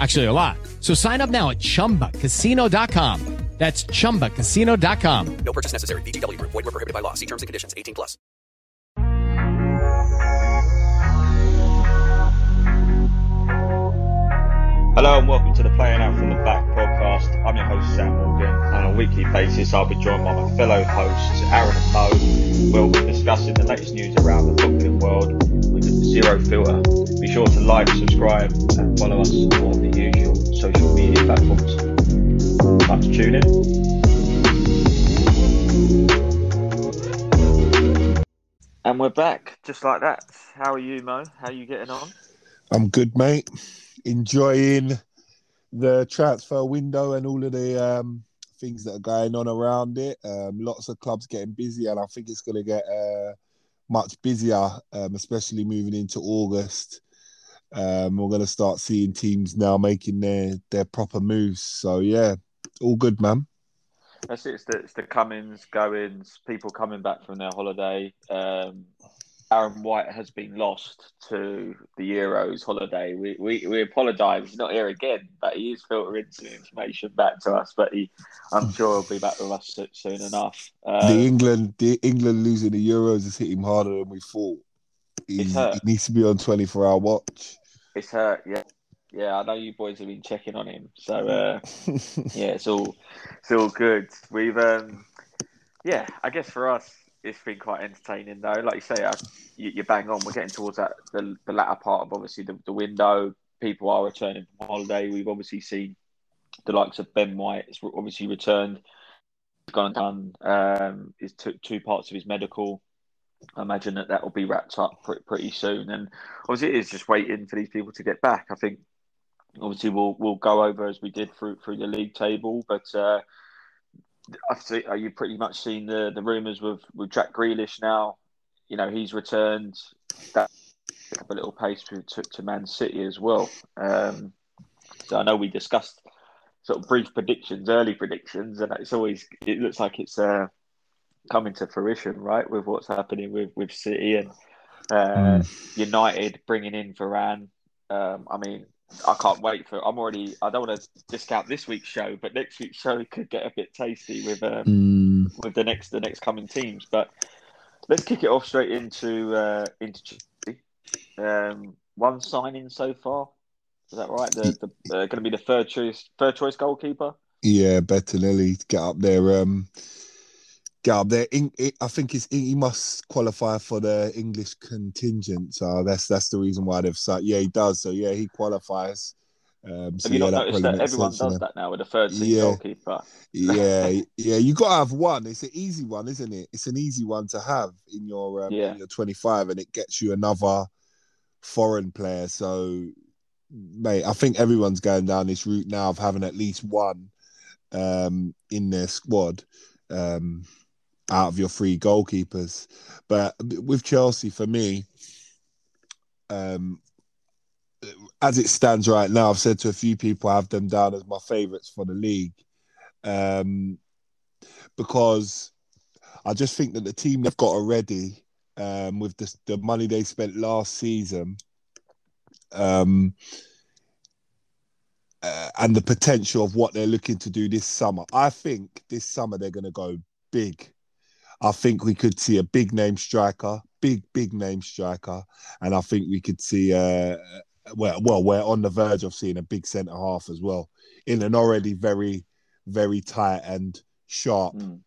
Actually, a lot. So sign up now at chumbacasino.com. That's chumbacasino.com. No purchase necessary. VGW Group. Void were prohibited by law. See terms and conditions. 18 plus. Hello and welcome to the Playing Out from the Back podcast. I'm your host Sam Morgan, and on a weekly basis I'll be joined by my fellow hosts Aaron and Mo. We'll be discussing the latest news around the footballing world with zero filter. Be sure to like, subscribe, and follow us on the usual social media platforms. Thanks for tuning. in. And we're back, just like that. How are you, Mo? How are you getting on? I'm good, mate. Enjoying the transfer window and all of the um, things that are going on around it. Um, lots of clubs getting busy, and I think it's going to get uh, much busier, um, especially moving into August. Um, we're going to start seeing teams now making their their proper moves. So yeah, all good, man. That's it. It's the, it's the comings, goings, people coming back from their holiday. Um, Aaron White has been lost to the Euros holiday. We we, we apologise. He's not here again, but he is filtering some information back to us. But he, I'm sure he'll be back with us soon enough. The England, the England losing the Euros has hit him harder than we thought. He, he needs to be on 24 hour watch. It's hurt, yeah. Yeah, I know you boys have been checking on him, so uh, yeah, it's all it's all good. We've um, yeah, I guess for us, it's been quite entertaining though. Like you say, uh, you, you, bang on. We're getting towards that the, the latter part of obviously the, the, window. People are returning from holiday. We've obviously seen the likes of Ben White has obviously returned. He's gone and done um, his two parts of his medical. I imagine that that will be wrapped up pretty, pretty soon. And obviously, it is just waiting for these people to get back. I think obviously we'll we'll go over as we did through through the league table, but. Uh, I see. Are you pretty much seen the the rumours with with Jack Grealish now? You know he's returned. That up a little pace to, to, to Man City as well. Um, so I know we discussed sort of brief predictions, early predictions, and it's always it looks like it's uh, coming to fruition, right? With what's happening with with City and uh, mm. United bringing in Varane. Um, I mean, I can't wait for. I'm already. I don't want to discount this week's show, but next week's show could get a bit tasty with um, mm. with the next the next coming teams. But let's kick it off straight into uh, into. Um, one signing so far. Is that right? The, the uh, going to be the third choice third choice goalkeeper. Yeah, Bettinelli get up there. Um, up there. I think it's, he must qualify for the English contingent. So that's that's the reason why they've said. Yeah, he does. So yeah, he qualifies. Um, so Have you yeah, not noticed that, that everyone does that now with a third team yeah. goalkeeper? yeah, yeah, you got to have one. It's an easy one, isn't it? It's an easy one to have in your um, yeah. in your 25, and it gets you another foreign player. So, mate, I think everyone's going down this route now of having at least one um, in their squad. Um, out of your three goalkeepers. But with Chelsea, for me, um, as it stands right now, I've said to a few people I have them down as my favourites for the league, um, because I just think that the team they've got already, um, with the the money they spent last season, um, uh, and the potential of what they're looking to do this summer, I think this summer they're going to go big. I think we could see a big name striker, big big name striker, and I think we could see. Uh, well, well, we're on the verge of seeing a big centre half as well in an already very, very tight and sharp mm.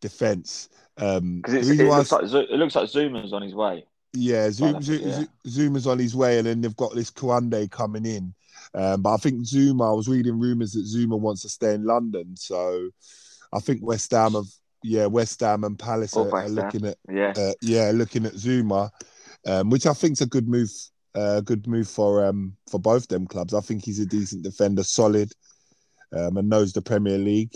defence. Um, it, it, looks like, it looks like Zouma's on his way. Yeah, Zoom, Zoom, yeah. Zouma's on his way, and then they've got this Kounde coming in. Um, but I think Zouma, I was reading rumours that Zouma wants to stay in London. So I think West Ham have, yeah, West Ham and Palace are, are, looking at, yeah, uh, yeah, looking at Zouma, um, which I think is a good move, a uh, good move for um for both them clubs. I think he's a decent defender, solid, um, and knows the Premier League.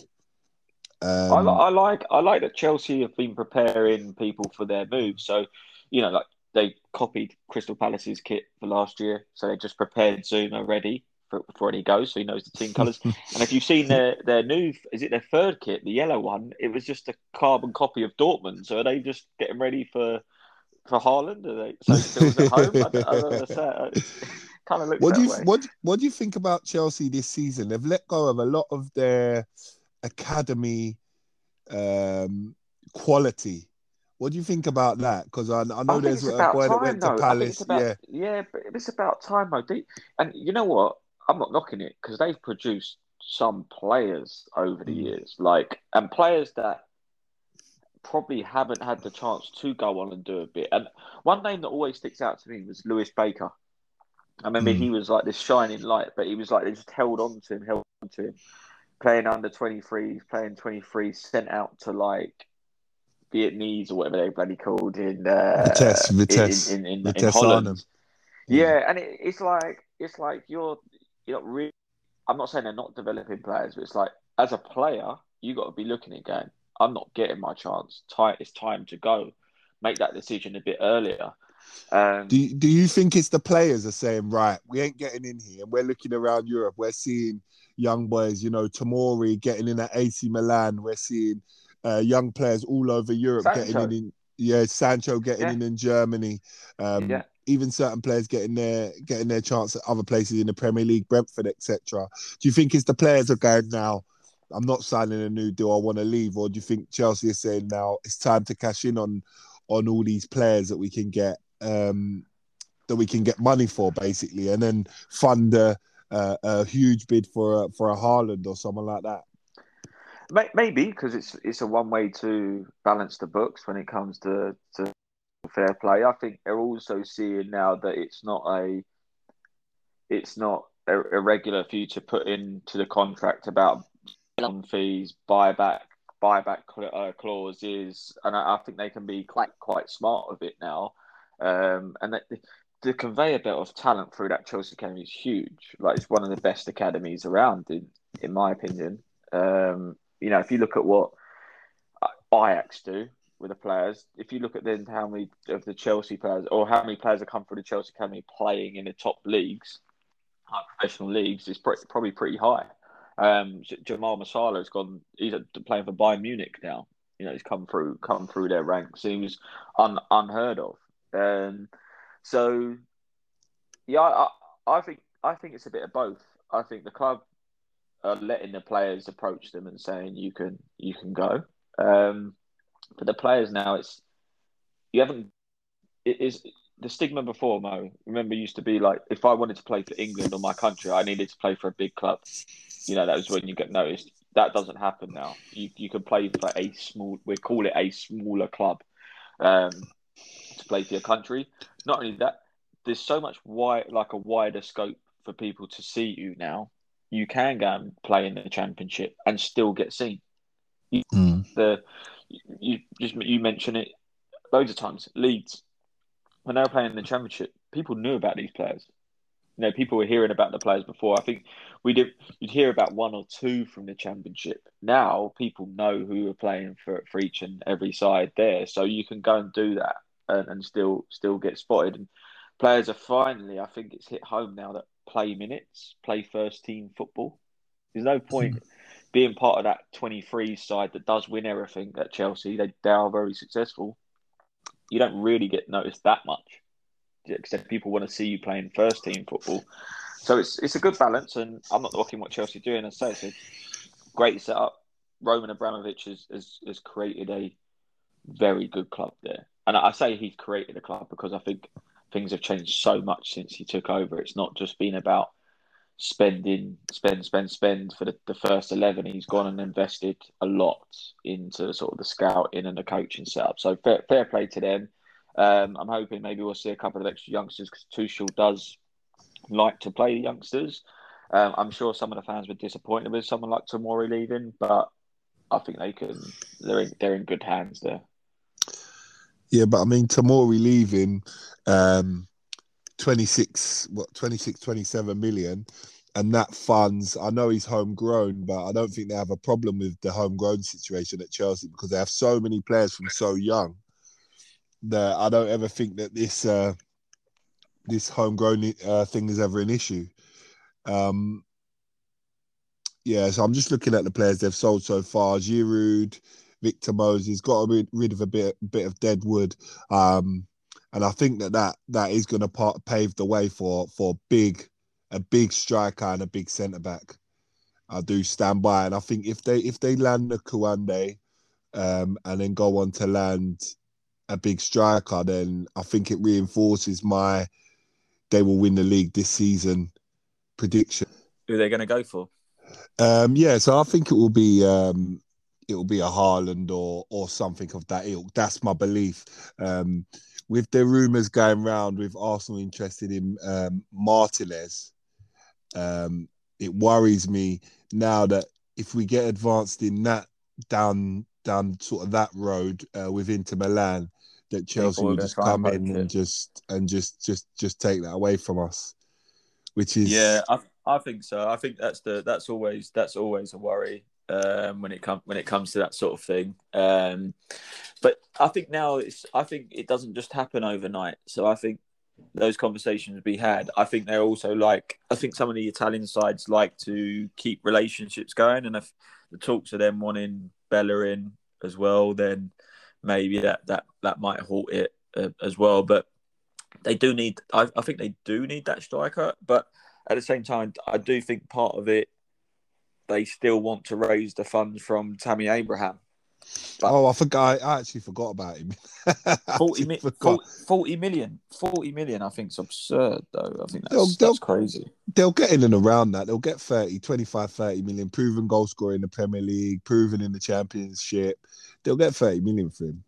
Um, I, I, like I like that Chelsea have been preparing people for their move. So, you know, like they copied Crystal Palace's kit for last year, so they just prepared Zouma ready before he goes, so he knows the team colours. and if you've seen their their new, is it their third kit, the yellow one? It was just a carbon copy of Dortmund. So are they just getting ready for for Haaland? Are they so still at home? I don't, I don't understand. kind of looks what do you way. what what do you think about Chelsea this season? They've let go of a lot of their academy um, quality what do you think about that? Because I, I know I there's a boy time, that went to Palace. About, yeah, yeah, but it's about time, though. And you know what? I'm not knocking it because they've produced some players over the mm. years, like and players that probably haven't had the chance to go on and do a bit. And one name that always sticks out to me was Lewis Baker. I remember mm. he was like this shining light, but he was like they just held on to him, held on to him, playing under 23, playing 23, sent out to like Vietnamese or whatever they bloody called in uh, Vitesse, Vitesse, in, in, in, Vitesse in Holland. Yeah, and it, it's like it's like you're you're not really. I'm not saying they're not developing players, but it's like as a player, you got to be looking at going. I'm not getting my chance. Time it's time to go. Make that decision a bit earlier. Um, do Do you think it's the players are saying right? We ain't getting in here, and we're looking around Europe. We're seeing young boys, you know, Tomori getting in at AC Milan. We're seeing uh, young players all over Europe Sancho. getting in, in. Yeah, Sancho getting yeah. in in Germany. Um, yeah. Even certain players getting their getting their chance at other places in the Premier League, Brentford, etc. Do you think it's the players are going now? I'm not signing a new deal. I want to leave, or do you think Chelsea is saying now it's time to cash in on on all these players that we can get um, that we can get money for, basically, and then fund a, a, a huge bid for a, for a Haaland or someone like that? Maybe because it's it's a one way to balance the books when it comes to, to fair play. I think they're also seeing now that it's not a it's not a, a regular you to put into the contract about fees, buyback, buyback uh, clauses, and I, I, think they can be quite quite smart with it now. Um, and that, the conveyor belt of talent through that Chelsea academy is huge. Like it's one of the best academies around, in in my opinion. Um, you know, if you look at what Ajax do with the players, if you look at then how many of the Chelsea players or how many players have come through the Chelsea academy playing in the top leagues, high professional leagues, is pretty, probably pretty high. Um, Jamal Musiala has gone. He's playing for Bayern Munich now. You know, he's come through, come through their ranks. Was un, unheard of. Um, so, yeah, I, I think I think it's a bit of both. I think the club are letting the players approach them and saying you can you can go. Um, but the players now, it's you haven't. It is the stigma before Mo. Remember, used to be like if I wanted to play for England or my country, I needed to play for a big club. You know, that was when you get noticed. That doesn't happen now. You you can play for a small. We call it a smaller club um, to play for your country. Not only that, there's so much wide, like a wider scope for people to see you now you can go and play in the championship and still get seen. Mm. The you just you mention it loads of times. Leeds when they were playing in the championship, people knew about these players. You know, people were hearing about the players before. I think we did. You'd hear about one or two from the championship. Now people know who are playing for for each and every side there, so you can go and do that and, and still still get spotted. And players are finally, I think it's hit home now that play minutes, play first team football. There's no point being part of that 23 side that does win everything at Chelsea, they, they are very successful. You don't really get noticed that much, except people want to see you playing first team football. So it's it's a good balance, and I'm not looking what Chelsea are doing. I say it's a great setup. Roman Abramovich has, has, has created a very good club there, and I say he's created a club because I think things have changed so much since he took over. It's not just been about spending, spend, spend, spend for the, the first 11. He's gone and invested a lot into sort of the scouting and the coaching setup. So fair, fair play to them. Um, I'm hoping maybe we'll see a couple of extra youngsters because Tuchel does like to play the youngsters. Um, I'm sure some of the fans were disappointed with someone like Tomori leaving, but I think they can. They're in, they're in good hands there. Yeah, but I mean, Tomori leaving, um, 26 what 26 27 million and that funds i know he's homegrown but i don't think they have a problem with the homegrown situation at chelsea because they have so many players from so young that i don't ever think that this uh this homegrown uh, thing is ever an issue. Um yeah so i'm just looking at the players they've sold so far. Giroud, victor moses got rid of a bit bit of dead wood. Um and I think that that, that is going to pave the way for for big a big striker and a big centre back. I do stand by, and I think if they if they land the Koundé, um, and then go on to land a big striker, then I think it reinforces my they will win the league this season prediction. Who are they going to go for? Um, yeah, so I think it will be um, it will be a Haaland or or something of that ilk. That's my belief. Um, with the rumours going round with Arsenal interested in um, Martinez, um, it worries me now that if we get advanced in that down down sort of that road uh, with Inter Milan, that Chelsea will just come in and just and just just just take that away from us, which is yeah, I, I think so. I think that's the that's always that's always a worry um, when it comes when it comes to that sort of thing. Um, but I think now it's I think it doesn't just happen overnight. So I think those conversations be had. I think they're also like I think some of the Italian sides like to keep relationships going, and if the talks of them wanting Bellerin as well, then maybe that that that might halt it uh, as well. But they do need. I, I think they do need that striker, but at the same time, I do think part of it they still want to raise the funds from Tammy Abraham. But oh, I forgot. I actually forgot about him. 40, mi- 40, 40 million. 40 million, I think, is absurd, though. I think that's, they'll, they'll, that's crazy. They'll get in and around that. They'll get 30, 25, 30 million, proven goal scorer in the Premier League, proven in the Championship. They'll get 30 million for him.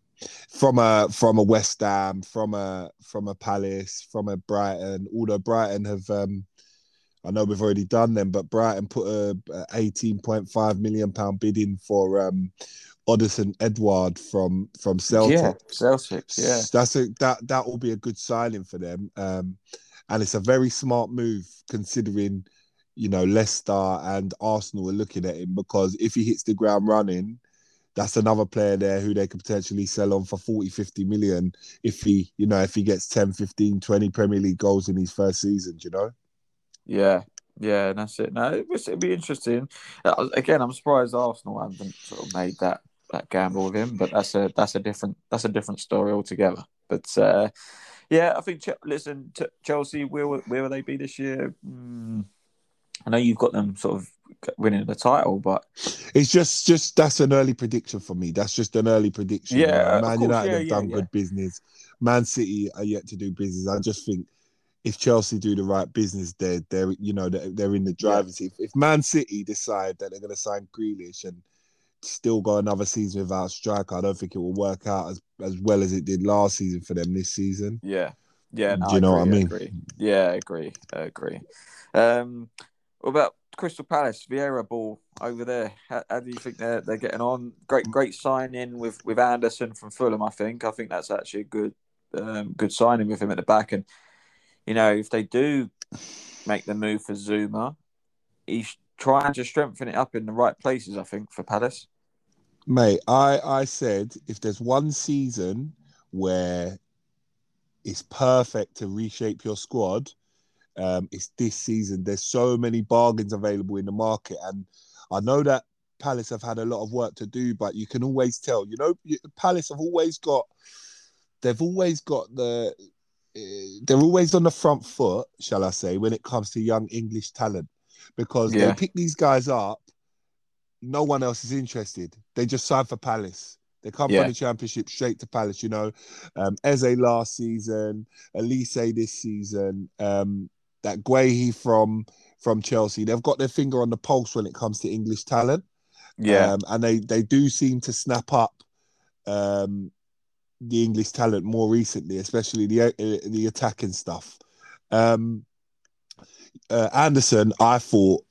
From a from a West Ham, from a from a Palace, from a Brighton. Although Brighton have um, I know we've already done them, but Brighton put a, a 18.5 million pound bid in for um, Odsonne Edouard from from Celtic. Yeah, Celtic. Yeah, that's a that that will be a good signing for them, um, and it's a very smart move considering you know Leicester and Arsenal are looking at him because if he hits the ground running, that's another player there who they could potentially sell on for 40 50 million if he you know if he gets 10 15 20 premier league goals in his first season you know yeah, yeah, and that's it. No, it would be interesting. Uh, again, I'm surprised Arsenal haven't sort of made that that gamble with him, but that's a that's a different that's a different story altogether. But uh, yeah, I think listen, Chelsea, where where will they be this year? Mm, I know you've got them sort of winning the title, but it's just just that's an early prediction for me. That's just an early prediction. Yeah, Man United yeah, have done yeah, good business. Man City are yet to do business. I just think if Chelsea do the right business, they're they're you know they're, they're in the driver's seat. If, Man City decide that they're going to sign Grealish and still go another season without striker, I don't think it will work out as as well as it did last season for them this season. Yeah, yeah. No, do you know agree, what I mean? I agree. Yeah, I agree. I agree. Um, what about Crystal Palace, Vieira ball over there? How, how, do you think they're they're getting on? Great, great signing with with Anderson from Fulham. I think. I think that's actually a good um, good signing with him at the back and you know, if they do make the move for Zouma, he's trying to strengthen it up in the right places, I think, for Palace. Mate, I, I said if there's one season where it's perfect to reshape your squad, um, it's this season. There's so many bargains available in the market. And I know that Palace have had a lot of work to do, but you can always tell. You know, Palace have always got. They've always got the. They're always on the front foot, shall I say, when it comes to young English talent, because yeah. they pick these guys up. No one else is interested. They just sign for Palace. They come yeah. from the championship straight to Palace, you know. Um, Eze last season, Olise this season, um, that Guehi from from Chelsea. They've got their finger on the pulse when it comes to English talent. Yeah, um, and they they do seem to snap up um, the English talent more recently, especially the uh, the attacking stuff. Um, uh, Anderson, I thought,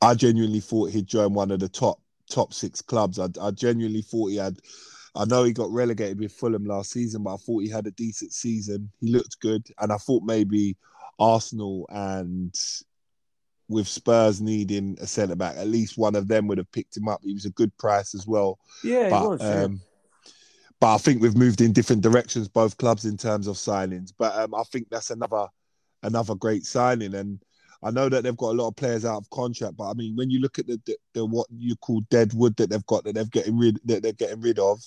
I genuinely thought he'd join one of the top top six clubs. I, I genuinely thought he had. I know he got relegated with Fulham last season, but I thought he had a decent season. He looked good, and I thought maybe Arsenal and with Spurs needing a centre back, at least one of them would have picked him up. He was a good price as well. Yeah, but, was, um, but I think we've moved in different directions, both clubs in terms of signings. But um, I think that's another another great signing. And I know that they've got a lot of players out of contract, but I mean, when you look at the, the, the what you call dead wood that they've got that they're getting rid that they're getting rid of,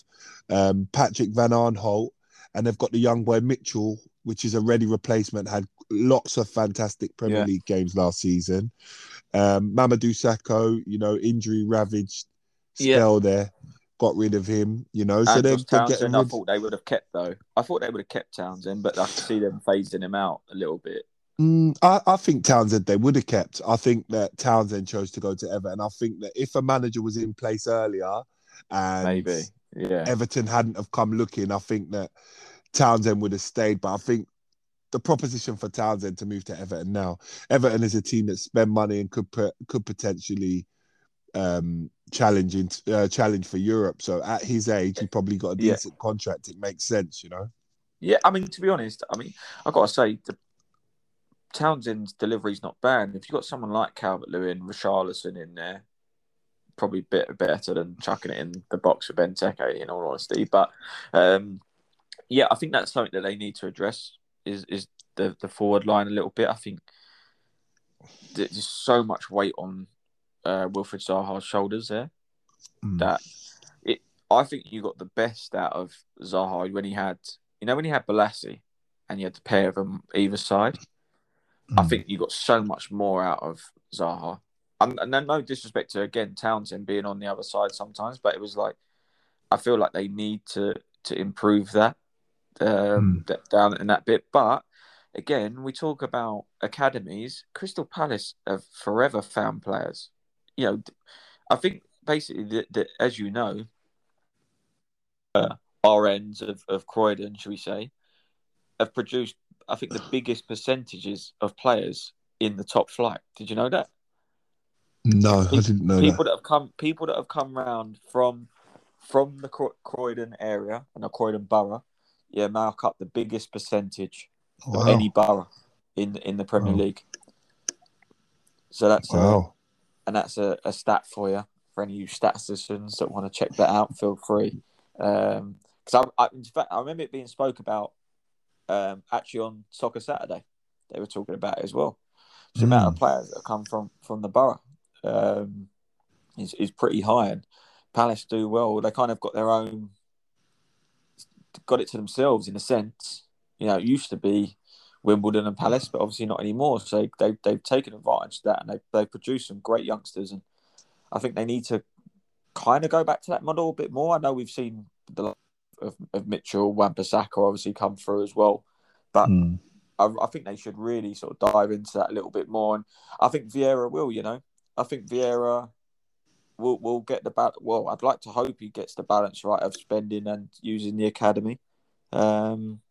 um, Patrick Van Aanholt, and they've got the young boy Mitchell, which is a ready replacement, had lots of fantastic Premier yeah. League games last season. Um, Mamadou Sakho, you know, injury ravaged spell yeah. there, got rid of him. You know, so they're, they're getting. Rid... I thought they would have kept though. I thought they would have kept Townsend, but I could see them phasing him out a little bit. Mm, I, I, think Townsend they would have kept. I think that Townsend chose to go to Everton. I think that if a manager was in place earlier, and maybe yeah, Everton hadn't have come looking, I think that Townsend would have stayed. But I think the proposition for Townsend to move to Everton now. Everton is a team that spend money and could could potentially um, challenge in, uh, challenge for Europe. So at his age, he probably got a decent yeah. contract. It makes sense, you know. Yeah, I mean to be honest, I mean I got to say the Townsend's delivery is not bad. If you've got someone like Calvert Lewin, Richarlison in there, probably a bit better than chucking it in the box for Benteke, in all honesty. But um, yeah, I think that's something that they need to address is is the the forward line a little bit. I think there's so much weight on uh, Wilfried Zaha's shoulders there mm. that it. I think you got the best out of Zaha when he had, you know, when he had Bolasie and you had the pair of them either side. Mm. I think you got so much more out of Zaha. And, and then no disrespect to again Townsend being on the other side sometimes, but it was like I feel like they need to to improve that um, mm. down in that bit. But again, we talk about academies. Crystal Palace have forever found players. You know, I think basically that, that as you know, uh, our ends of, of Croydon, should we say, have produced, I think, the biggest percentages of players in the top flight. Did you know that? No, people, I didn't know people that. that. have come, people that have come round from from the Croydon area and the Croydon borough yeah, mark up the biggest percentage wow. of any borough in in the Premier wow. League. So that's wow. And that's a, a, stat for you for any of you statisticians that want to check that out. Feel free, because um, I, I, in fact I remember it being spoke about um, actually on Soccer Saturday. They were talking about it as well. The mm. amount of hmm. players that come from from the borough um, is is pretty high, and Palace do well. They kind of got their own got it to themselves in a sense. You know, it used to be Wimbledon and Palace, but obviously not anymore. So they they've taken advantage of that and they they've produced some great youngsters. And I think they need to kind of go back to that model a bit more. I know we've seen the of, of Mitchell, Wan-Bissaka obviously come through as well, but. Mm. I, I think they should really sort of dive into that a little bit more, and I think Vieira will. You know, I think Vieira we'll we'll get the balance. Well, I'd like to hope he gets the balance right of spending and using the academy, um,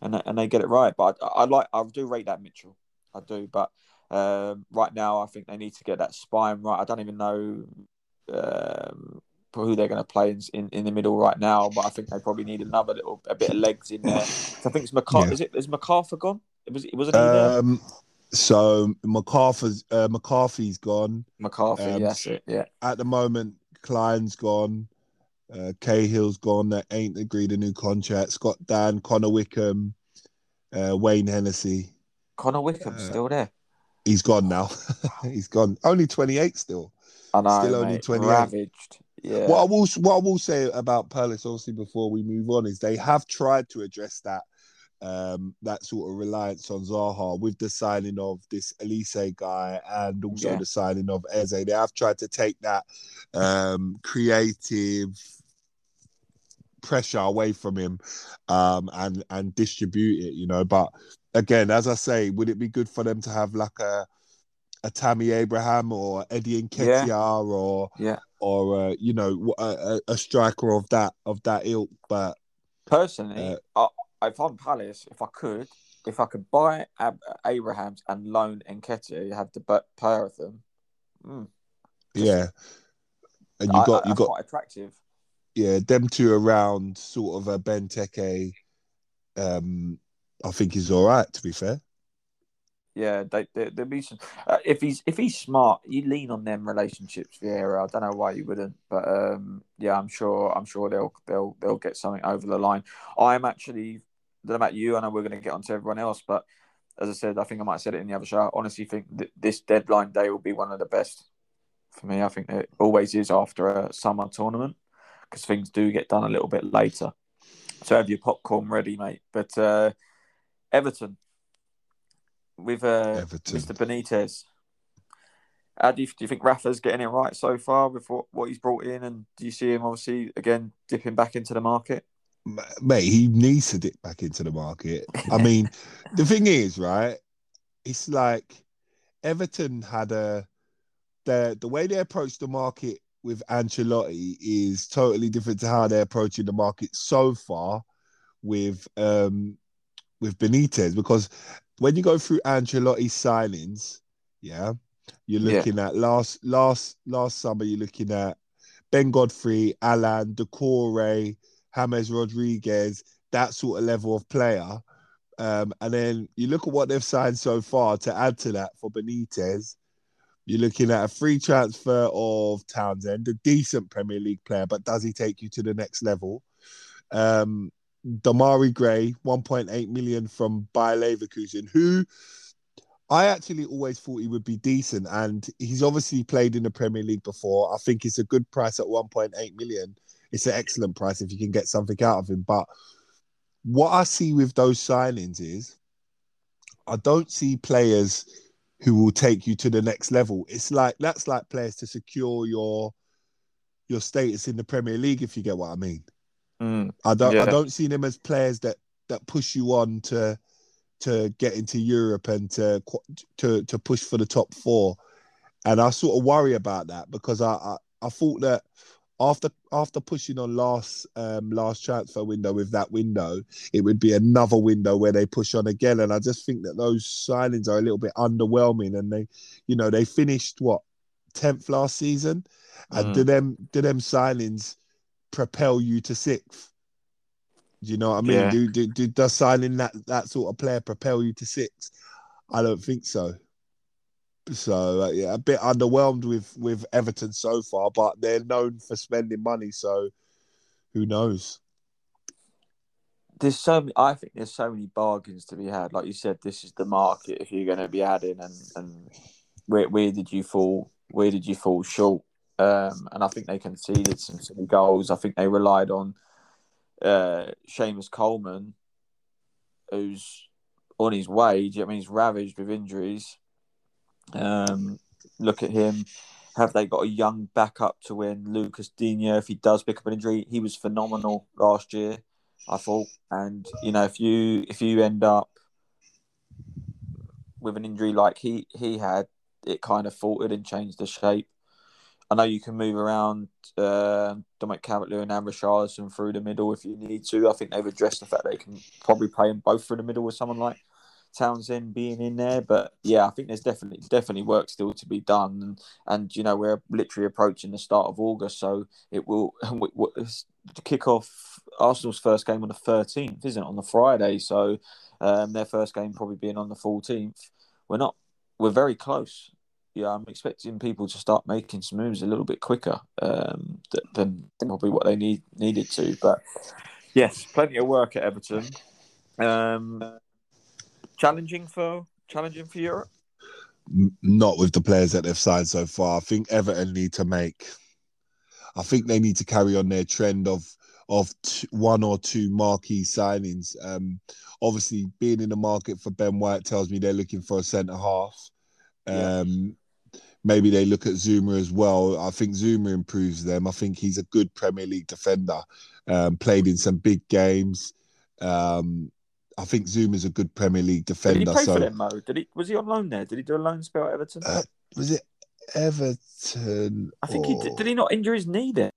and and they get it right. But I, I like I do rate that Mitchell, I do. But um, right now, I think they need to get that spine right. I don't even know um, who they're going to play in, in, in the middle right now, but I think they probably need another little a bit of legs in there. So I think it's McCarthy. Yeah. Is it is McArthur gone? It was it wasn't he there? Um, so McArthur's uh, McCarthy's gone. McCarthy, um, yes, it, yeah. At the moment, Klein's gone. Uh, Cahill's gone. That ain't agreed a new contract. Scott Dann, Connor Wickham, uh, Wayne Hennessy. Connor Wickham's uh, still there. He's gone now. he's gone. Only twenty eight still. I know, Still only mate. 28. Ravaged. Yeah. What I will what I will say about Palace, obviously, before we move on, is they have tried to address that um, that sort of reliance on Zaha with the signing of this Olise guy and also Yeah. the signing of Eze. They have tried to take that um, creative pressure away from him um, and and distribute it, you know. But again, as I say, would it be good for them to have like a a Tammy Abraham or Eddie Nketiah or Yeah. or uh, you know a, a, striker of that of that ilk? But Personally, Uh, I, if I'm Palace, if I could, if I could buy Ab- Abrahams and loan Nketiah, you have the b- pair of them. Mm. Yeah, and you got I- you got quite attractive. Yeah them two around sort of a Benteke. Um, I think is all right. To be fair, Yeah, they, they, there'll be some. Uh, if he's if he's smart, you lean on them relationships, Vieira. I don't know why you wouldn't, but um, yeah, I'm sure I'm sure they'll they'll they'll get something over the line. I'm actually, don't know about you. I know we're going to get on to everyone else, but as I said, I think I might have said it in the other show. I honestly think that this deadline day will be one of the best for me. I think it always is after a summer tournament because things do get done a little bit later. So have your popcorn ready, mate. But uh, Everton with uh, Everton. Mr. Benitez. How do you, do you think Rafa's getting it right so far with what, what he's brought in? And do you see him obviously again dipping back into the market? Mate, he needs to dip back into the market. I mean, the thing is, right? It's like Everton had a the the way they approach the market with Ancelotti is totally different to how they're approaching the market so far with um with Benitez because when you go through Ancelotti's signings, yeah, you're Yeah. looking at last last last summer you're looking at Ben Godfrey, Alan, Doucouré, James Rodriguez, that sort of level of player. Um, and then you look at what they've signed so far to add to that for Benitez. You're looking at a free transfer of Townsend, a decent Premier League player, but does he take you to the next level? Um, Demarai Gray, 1.8 million from Bayer Leverkusen, who I actually always thought he would be decent, and he's obviously played in the Premier League before. I think it's a good price at 1.8 million. It's an excellent price if you can get something out of him. But what I see with those signings is I don't see players who will take you to the next level. It's like that's like players to secure your your status in the Premier League, if you get what I mean. Mm. I don't Yeah. I don't see them as players that that push you on to to get into Europe and to to to push for the top four. And I sort of worry about that because I I, I thought that after after pushing on last um last transfer window with that window, it would be another window where they push on again. And I just think that those signings are a little bit underwhelming. And they, you know, they finished what tenth last season, and Mm. do them do them signings propel you to sixth? Do you know what I mean? Yeah. Do, do, do does signing that that sort of player propel you to sixth? I don't think so. So uh, yeah, a bit underwhelmed with with Everton so far, but they're known for spending money. So who knows? There's so many, I think there's so many bargains to be had. Like you said, this is the market if you're going to be adding, and and where where did you fall? Where did you fall short? Um, and I think they conceded some silly goals. I think they relied on uh, Seamus Coleman, who's on his way. do you know I mean, he's ravaged with injuries. Um, look at him. Have they got a young backup to win? Lucas Digne, if he does pick up an injury, he was phenomenal last year. I thought, and you know, if you if you end up with an injury like he he had, it kind of faltered and changed the shape. I know you can move around uh, Dominic Calvert-Lewin and Richarlison through the middle if you need to. I think they've addressed the fact they can probably play them both through the middle with someone like Townsend being in there. But yeah, I think there's definitely definitely work still to be done, and and you know we're literally approaching the start of August, so it will to kick off Arsenal's first game on the 13th, isn't it, on the Friday? So um, their first game probably being on the 14th. We're not. We're very close. Yeah, I'm expecting people to start making some moves a little bit quicker um, th- than probably what they need needed to. But yes, plenty of work at Everton. Um, challenging for challenging for Europe. not with the players that they've signed so far. I think Everton need to make. I think they need to carry on their trend of of t- one or two marquee signings. Um, obviously, being in the market for Ben White tells me they're looking for a centre half. Um, yeah. Maybe they look at Zouma as well. I think Zouma improves them. I think he's a good Premier League defender. Um, played in some big games. Um, I think Zouma's a good Premier League defender. Did he play so... for them, Mo? Did he? Was he on loan there? Did he do a loan spell at Everton? Uh, was it Everton? I think or... he did. Did he not injure his knee there?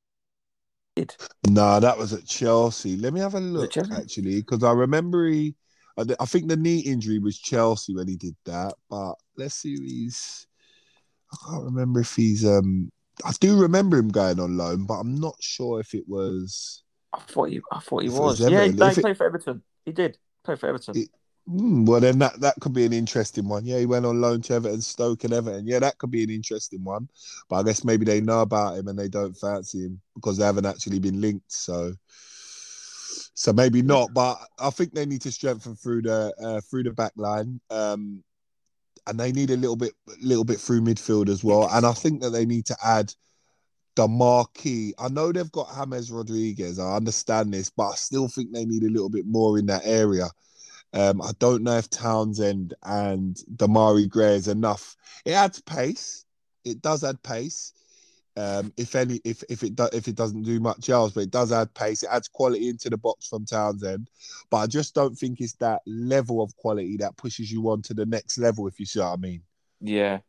No, nah, that was at Chelsea. Let me have a look actually, because I remember he. I think the knee injury was Chelsea when he did that. But let's see, who he's. I can't remember if he's. um I do remember him going on loan, but I'm not sure if it was. I thought he. I thought he was. was yeah, he, he played for Everton. He did play for Everton. It, mm, well, then that, that could be an interesting one. Yeah, he went on loan to Everton, Stoke, and Everton. Yeah, that could be an interesting one. But I guess maybe they know about him and they don't fancy him because they haven't actually been linked. So, so maybe not. But I think they need to strengthen through the uh, through the back line. Um, and they need a little bit, little bit through midfield as well. And I think that they need to add the marquee. I know they've got James Rodriguez. I understand this, but I still think they need a little bit more in that area. Um, I don't know if Townsend and Demarai Gray is enough. It adds pace. It does add pace. Um, if any, if if it do, if it doesn't do much else, but it does add pace. It adds quality into the box from Townsend. But I just don't think it's that level of quality that pushes you on to the next level. If you see what I mean. Yeah,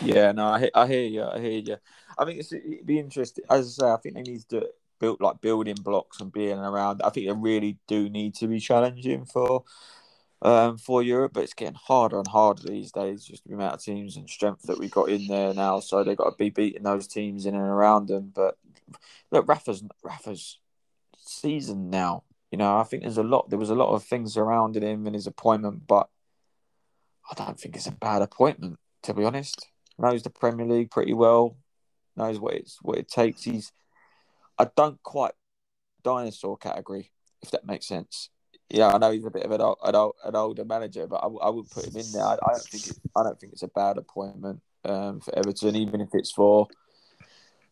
yeah. No, I, I hear you. I hear you. I think it's, it'd be interesting. As I say, I think they need to build like building blocks and being around. I think they really do need to be challenging for um, for Europe, but it's getting harder and harder these days. Just the amount of teams and strength that we got in there now, so they've got to be beating those teams in and around them. But look, Rafa's Rafa's season now. You know, I think there's a lot. There was a lot of things surrounding him and his appointment, but I don't think it's a bad appointment. To be honest, knows the Premier League pretty well. Knows what it's what it takes. He's I don't quite dinosaur category, if that makes sense. Yeah, I know he's a bit of an, old, an, old, an older manager, but I, I would put him in there. I, I don't think it, I don't think it's a bad appointment um, for Everton, even if it's for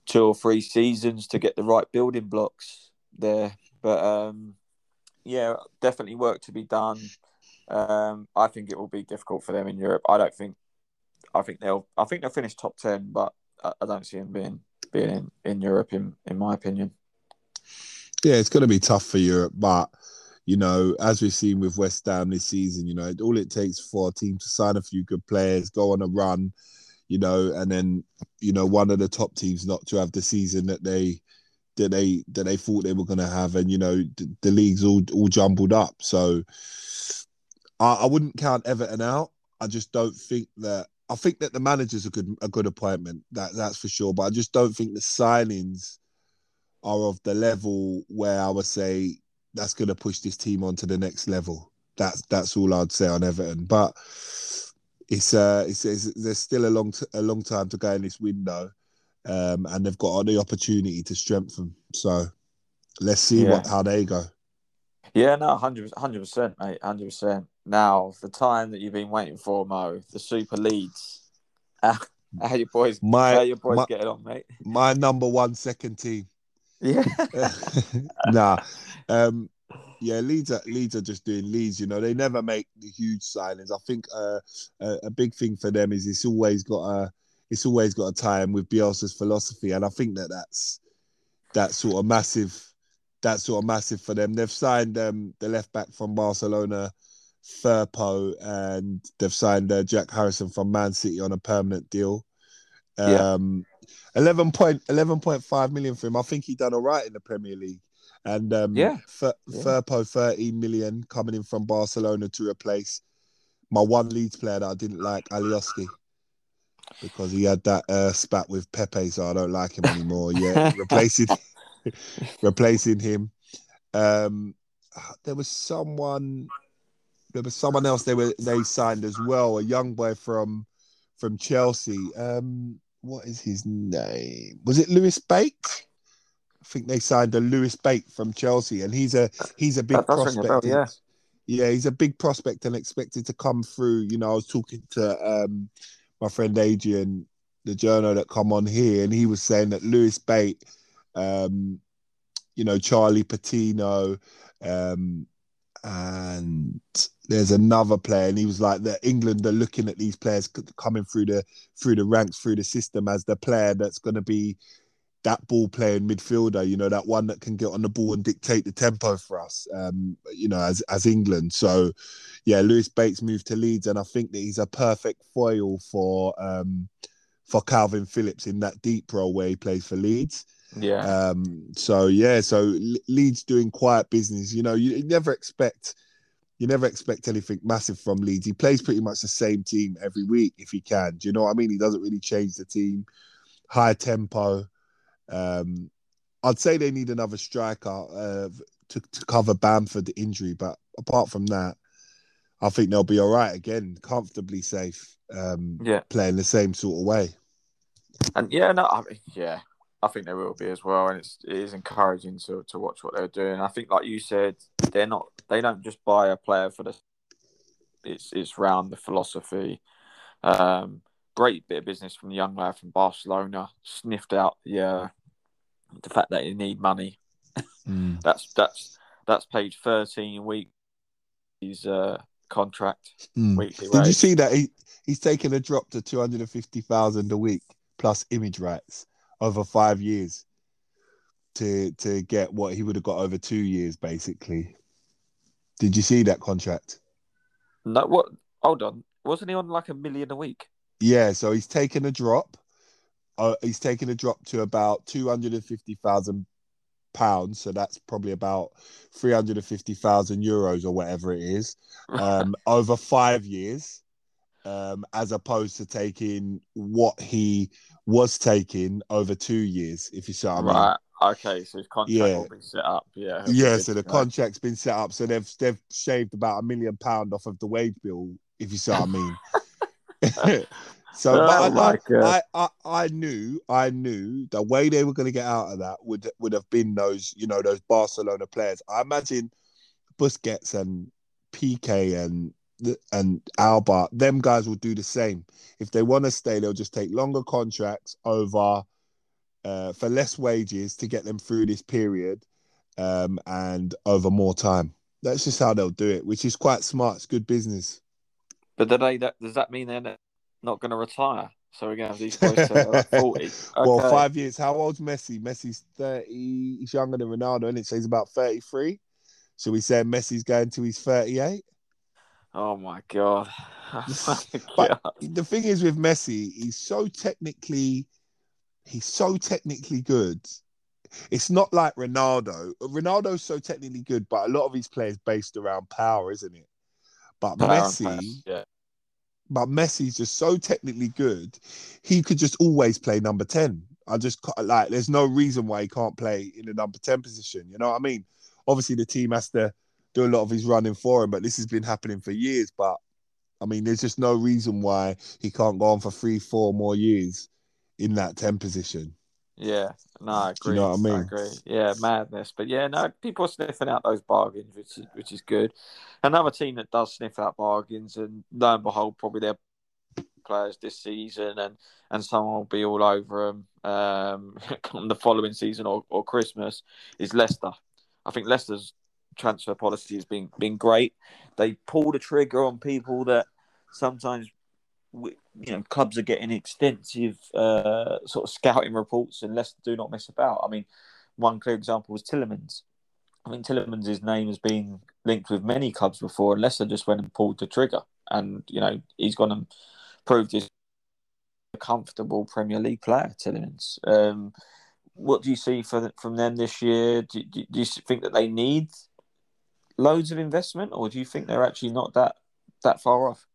two or three seasons to get the right building blocks there. But um, yeah, definitely work to be done. Um, I think it will be difficult for them in Europe. I don't think. I think they'll. I think they'll finish top ten, but I, I don't see them being being in, in Europe, in, in my opinion. Yeah, it's going to be tough for Europe, but you know, as we've seen with West Ham this season, you know, all it takes for a team to sign a few good players, go on a run, you know, and then you know one of the top teams not to have the season that they that they that they thought they were going to have, and you know the, the league's all all jumbled up. So I, I wouldn't count Everton out. I just don't think that I think that the manager's a good a good appointment. That that's for sure. But I just don't think the signings are of the level where I would say that's going to push this team on to the next level. That's that's all I'd say on Everton. But it's uh it's, it's there's still a long t- a long time to go in this window, um, and they've got the opportunity to strengthen. So let's see yeah. what how they go. Yeah, no, hundred percent, mate, hundred percent. Now, the time that you've been waiting for, Mo, the Super Leeds. How, how your boys? My, how your boys my, getting on, mate? My number one second team. Yeah. nah. Um, yeah, Leeds are Leeds are just doing Leeds. You know, they never make the huge signings. I think uh, a, a, big thing for them is it's always got a it's always got a tie-in with Bielsa's philosophy, and I think that that's that sort of massive that's sort of massive for them. They've signed um, the left back from Barcelona, Firpo, and they've signed uh, Jack Harrison from Man City on a permanent deal. Um, yeah. 11 point, 11.5 million for him. I think he done all right in the Premier League. And um, yeah. F- yeah. Firpo, 13 million coming in from Barcelona to replace my one Leeds player that I didn't like, Alioski because he had that uh, spat with Pepe, so I don't like him anymore. Yeah, replacing replacing him. Um, there was someone, there was someone else they were they signed as well, a young boy from from Chelsea. Um, what is his name? Was it Lewis Bate? I think they signed a Lewis Bate from Chelsea, and he's a he's a big prospect. Bell, yeah. yeah, he's a big prospect and expected to come through. You know, I was talking to um, my friend Adrian, the journal that come on here, and he was saying that Lewis Bate, um, you know, Charlie Patino, um, and there's another player, and he was like "The England are looking at these players coming through the through the ranks through the system as the player that's going to be that ball playing midfielder, you know, that one that can get on the ball and dictate the tempo for us, um, you know, as as England. So, yeah, Lewis Bates moved to Leeds, and I think that he's a perfect foil for um, for Kalvin Phillips in that deep role where he plays for Leeds. Yeah. Um. So yeah. So Leeds doing quiet business. You know, you, you never expect. You never expect anything massive from Leeds. He plays pretty much the same team every week if he can. Do you know what I mean? He doesn't really change the team. High tempo. Um, I'd say they need another striker uh, to, to cover Bamford injury, but apart from that, I think they'll be all right again, comfortably safe. Um, yeah, playing the same sort of way. And yeah, no, I mean, yeah, I think they will be as well, and it's it is encouraging to to watch what they're doing. I think, like you said, they're not they don't just buy a player for the. It's it's round the philosophy. Um, great bit of business from the young lad from Barcelona. Sniffed out the uh, the fact that you need money. Mm. that's that's that's paid thirteen a week. His uh, contract mm. weekly. Did you see that he he's taken a drop to two hundred and fifty thousand a week plus image rights over five years to to get what he would have got over two years, basically. Did you see that contract? No, what? Hold on, wasn't he on like a million a week? Yeah, so he's taken a drop uh, he's taken a drop to about two hundred and fifty thousand pounds, so that's probably about three hundred and fifty thousand euros or whatever it is, um, over five years, um, as opposed to taking what he was taking over two years. If you see what I mean. Right. Okay, so his contract yeah. will be set up. Yeah. Yeah, so the contract's been set up. So they've they've shaved about a million pound off of the wage bill, if you see what I mean. So oh I, I, I, I, knew, I knew the way they were going to get out of that would would have been those, you know, those Barcelona players. I imagine Busquets and Piqué and and Alba, them guys will do the same. If they want to stay, they'll just take longer contracts over uh, for less wages to get them through this period um, and over more time. That's just how they'll do it, which is quite smart. It's good business. But do they, that, does that mean they're not going to retire. So we're going to have these boys to 40. Okay. Well, five years. How old's Messi? Messi's 30. He's younger than Ronaldo, and it? So he's about 33. So we say Messi's going to his 38. Oh my god! Oh my but god. the thing is with Messi, he's so technically, he's so technically good. It's not like Ronaldo. Ronaldo's so technically good, but a lot of his players based around power, isn't it? But power Messi, yeah but Messi's just so technically good, he could just always play number 10. I just like, there's no reason why he can't play in the number 10 position. You know what I mean? Obviously, the team has to do a lot of his running for him, but this has been happening for years. But I mean, there's just no reason why he can't go on for three, four more years in that 10 position. Yeah, no, I agree. you know what I mean? I agree. Yeah, madness. But yeah, no, people are sniffing out those bargains, which is which is good. Another team that does sniff out bargains, and lo and behold, probably their players this season, and and someone will be all over them um, the following season or, or Christmas. Is Leicester? I think Leicester's transfer policy has been been great. They pull the trigger on people that sometimes you know clubs are getting extensive uh, sort of scouting reports and Leicester do not mess about. I mean, one clear example was Tielemans. I mean, Tielemans' name has been linked with many clubs before, and Leicester just went and pulled the trigger. And you know, he's gone and proved he's a comfortable Premier League player. Tielemans. Um, what do you see for, from them this year? Do, do, do you think that they need loads of investment, or do you think they're actually not that that far off?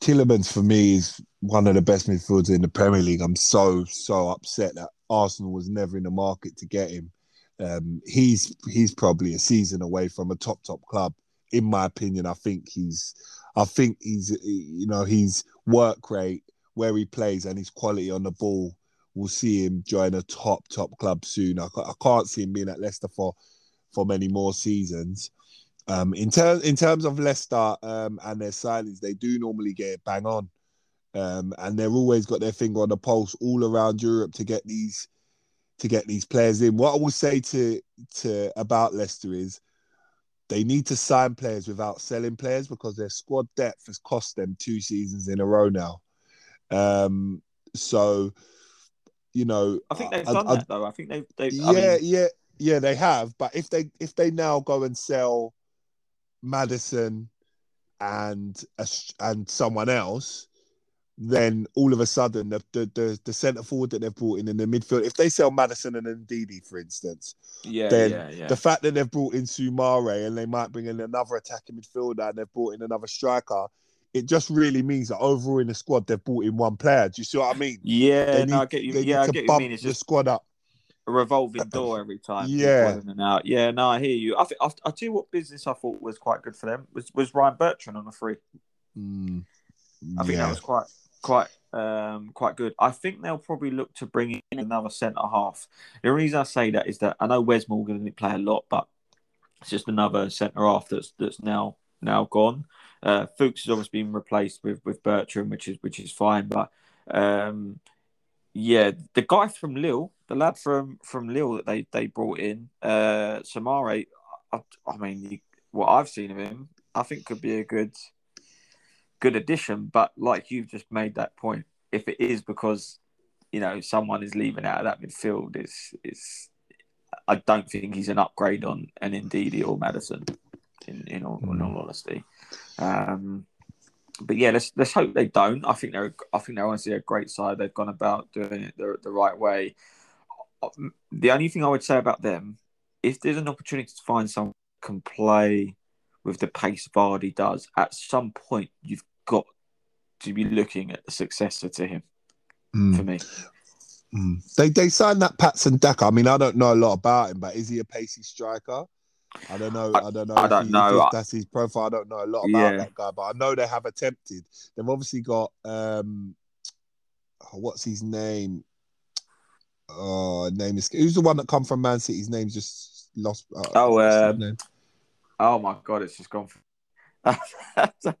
Tielemans for me is one of the best midfielders in the Premier League. I'm so so upset that Arsenal was never in the market to get him. Um, he's he's probably a season away from a top top club, in my opinion. I think he's, I think he's, you know, his work rate where he plays and his quality on the ball will see him join a top top club soon. I, I can't see him being at Leicester for for many more seasons. Um, in terms in terms of Leicester um, and their signings, they do normally get it bang on. um, and they've always got their finger on the pulse all around Europe to get these to get these players in. What I will say to to about Leicester is they need to sign players without selling players because their squad depth has cost them two seasons in a row now. Um, so, you know, I think they've done I, that though. I think they've, they've yeah, I mean... yeah, yeah, they have. But if they if they now go and sell Maddison and and someone else, then all of a sudden the the the, the centre forward that they've brought in in the midfield, if they sell Maddison and Ndidi, for instance, yeah, then yeah, yeah. the fact that they've brought in Soumaré and they might bring in another attacking midfielder and they've brought in another striker, it just really means that overall in the squad they've brought in one player. Do you see what I mean? Yeah, need, no, I get you. yeah, I get you mean. It's the squad up. A revolving door every time. Yeah. Out. Yeah, no, I hear you. I think I, I tell you what business I thought was quite good for them was was Ryan Bertrand on a free. Mm, I think that was quite quite um, quite good. I think they'll probably look to bring in another centre half. The reason I say that is that I know Wes Morgan didn't play a lot, but it's just another centre half that's that's now now gone. Uh, Fuchs has obviously been replaced with with Bertrand, which is which is fine. But um, yeah, the guy from Lille, the lad from from Lille that they they brought in, uh, Soumaré. I, I mean, what I've seen of him, I think could be a good good addition. But like you've just made that point, if it is because you know someone is leaving out of that midfield, is is I don't think he's an upgrade on an Ndidi or Maddison, In in all, in all honesty, um, but yeah, let's let's hope they don't. I think they're I think they're honestly a great side. They've gone about doing it the, the right way. The only thing I would say about them, if there's an opportunity to find someone can play with the pace Vardy does, at some point you've got to be looking at a successor to him. Mm. For me, mm. they they signed that Patson Daka. I mean, I don't know a lot about him, but is he a pacey striker? I don't know. I, I don't know. I don't he, know. that's his profile. I don't know a lot about yeah. that guy, but I know they have attempted. They've obviously got um, oh, what's his name? Oh, name is who's the one that come from Man City? His name's just lost. Uh, oh, um, oh my god, it's just gone.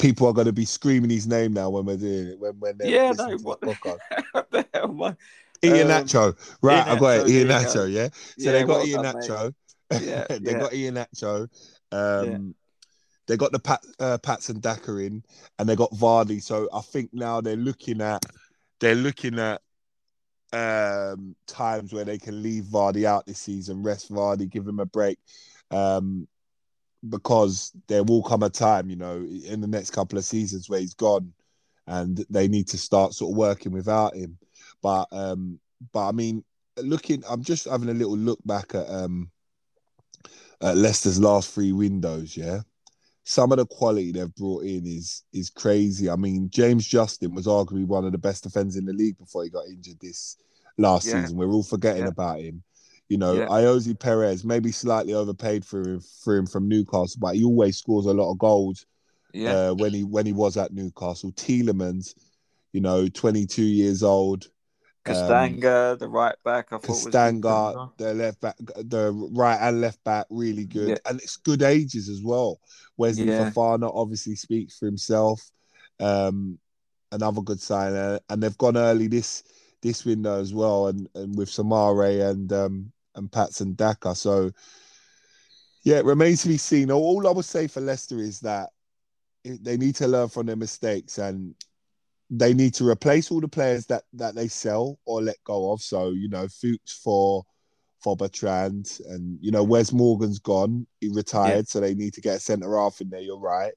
People are going to be screaming his name now when we're doing it. When when they're yeah, no, what the, what the hell? What? Ian um, Nacho, right? I've got it. Iheanacho, yeah. So yeah, they got well Ian done, Nacho. Yeah, they yeah. got Iheanacho. Um. They got the Pat, uh, Patson Daka in, and they got Vardy. So I think now they're looking at they're looking at um, times where they can leave Vardy out this season, rest Vardy, give him a break. Um, because there will come a time, you know, in the next couple of seasons where he's gone and they need to start sort of working without him. But um, but I mean, looking, I'm just having a little look back at um at Leicester's last three windows. Yeah, some of the quality they've brought in is is crazy. I mean, James Justin was arguably one of the best defenders in the league before he got injured this last yeah. season. We're all forgetting yeah. about him. You know, yeah. Ayoze Perez maybe slightly overpaid for him, for him from Newcastle, but he always scores a lot of goals. Yeah. Uh, when he when he was at Newcastle, Tielemans, you know, 22 years old, Castagne, um, the right back. I Castagne, the left back, the right and left back, really good, yeah. and it's good ages as well. Wesley yeah. Fofana obviously speaks for himself. Um, another good sign, and they've gone early this this window as well, and, and with Soumaré and um, and Patson Daka. So yeah, it remains to be seen. All I would say for Leicester is that they need to learn from their mistakes and they need to replace all the players that that they sell or let go of. So you know, Fuchs for for Bertrand, and you know, Wes Morgan's gone, he retired, yeah. so they need to get a centre half in there. You're right.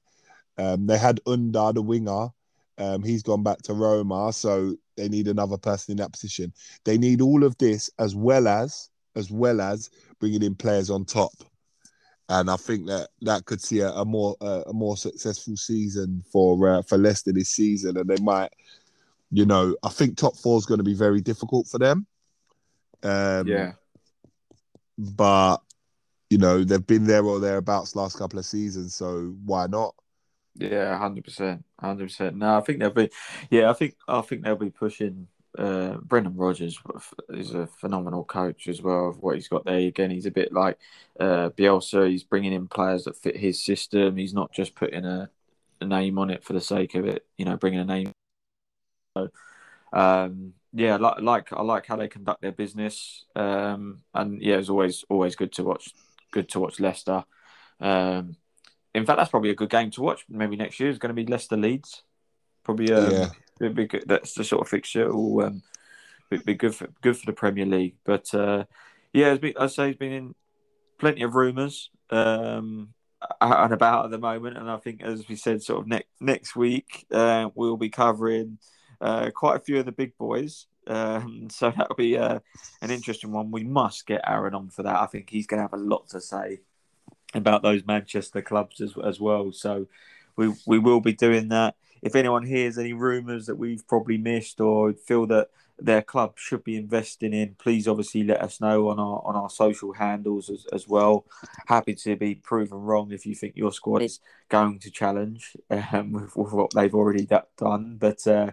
Um, they had Ünder, the winger. Um, he's gone back to Roma, so they need another person in that position. They need all of this as well as as well as bringing in players on top and I think that that could see a, a more uh, a more successful season for uh, for Leicester this season, and they might, you know, I think top four is going to be very difficult for them. Um, yeah, but you know they've been there or thereabouts last couple of seasons, so why not? Yeah, hundred percent, hundred percent. No, I think they'll be. Yeah, I think I think they'll be pushing uh, Brendan Rodgers is a phenomenal coach as well. Of what he's got there, again, he's a bit like uh, Bielsa. He's bringing in players that fit his system. He's not just putting a a name on it for the sake of it. You know, bringing a name. So, um, yeah, like, like I like how they conduct their business, um, and yeah, it's always always good to watch. Good to watch Leicester. Um, in fact, that's probably a good game to watch. Maybe next year is going to be Leicester Leeds. Probably, um, yeah. It'd be good. That's the sort of fixture. It will um, be, be good for good for the Premier League. But uh, yeah, been, I'd say he's been in plenty of rumours um, and about at the moment. And I think, as we said, sort of next next week uh, we'll be covering uh, quite a few of the big boys. Um, so that'll be uh, an interesting one. We must get Aaron on for that. I think he's going to have a lot to say about those Manchester clubs as, as well. So we we will be doing that. If anyone hears any rumours that we've probably missed or feel that their club should be investing in, please obviously let us know on our on our social handles as, as well. Happy to be proven wrong if you think your squad is going to challenge um, with, with, what they've already done. But uh,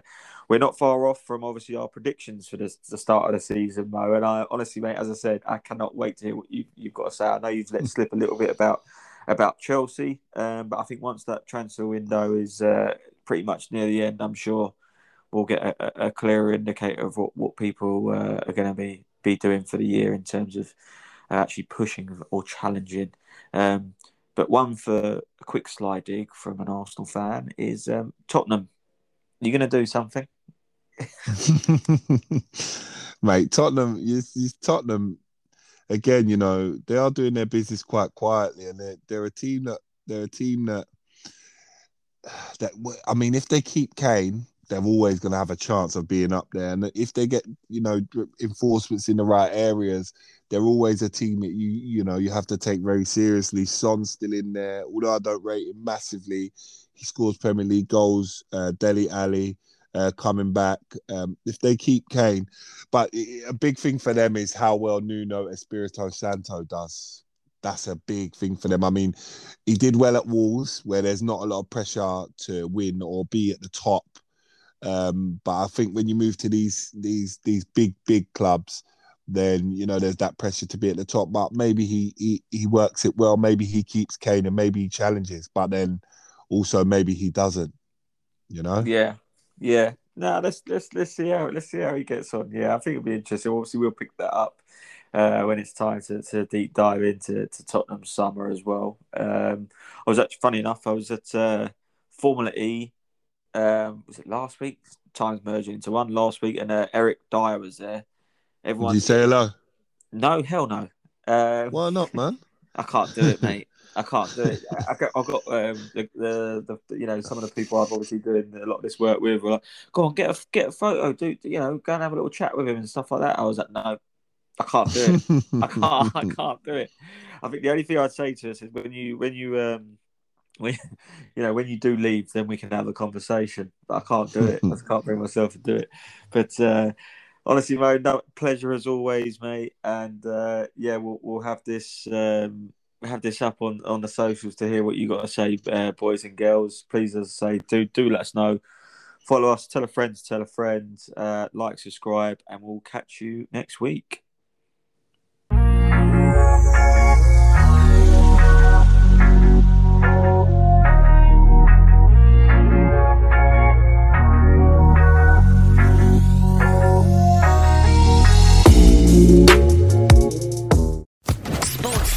we're not far off from obviously our predictions for the, start of the season, Mo. And I honestly, mate, as I said, I cannot wait to hear what you, you've got to say. I know you've let slip a little bit about about Chelsea, um, but I think once that transfer window is uh, pretty much near the end, I'm sure we'll get a, a clearer indicator of what, what people uh, are going to be, be doing for the year in terms of uh, actually pushing or challenging. Um, but one for a quick slide dig from an Arsenal fan is um, Tottenham. You're going to do something? Mate, Tottenham, you, you, Tottenham, again, you know, they are doing their business quite quietly, and they're, they're a team that they're a team that that I mean, if they keep Kane, they're always going to have a chance of being up there. And if they get, you know, enforcements in the right areas, they're always a team that you, you know, you have to take very seriously. Son's still in there, although I don't rate him massively. He scores Premier League goals. Uh, Dele Alli uh, coming back. Um, if they keep Kane, but a big thing for them is how well Nuno Espirito Santo does. That's a big thing for them. I mean, he did well at Wolves, where there's not a lot of pressure to win or be at the top. Um, but I think when you move to these these these big big clubs, then you know there's that pressure to be at the top. But maybe he he, he works it well. Maybe he keeps Kane, and maybe he challenges. But then also maybe he doesn't. You know? Yeah, yeah. No, let's let's let's see how let's see how he gets on. Yeah, I think it'll be interesting. Obviously, we'll pick that up uh, when it's time to, to deep dive into to Tottenham summer as well. Um, I was actually funny enough. I was at uh, Formula E. Um, was it last week? Times merging into one last week, and uh, Eric Dier was there. Everyone, Did you say hello? No, hell no. Um, Why not, man? I can't do it, mate. I can't do it. I got, I got um, the, the, the, you know, some of the people I've obviously doing a lot of this work with were like, go on, get a, get a photo, do, you know, go and have a little chat with him and stuff like that. I was like, no, I can't do it. I can't, I can't do it. I think the only thing I'd say to us is when you, when you, um, when, you know, when you do leave, then we can have a conversation. But I can't do it. I can't bring myself to do it. But, uh, honestly, Mo, no, pleasure as always, mate. And uh, yeah, we'll we'll have this um, have this up on, on the socials to hear what you got to say, uh, boys and girls. Please, as I say, do do let us know. Follow us, tell a friend to tell a friend, uh, like, subscribe, and we'll catch you next week.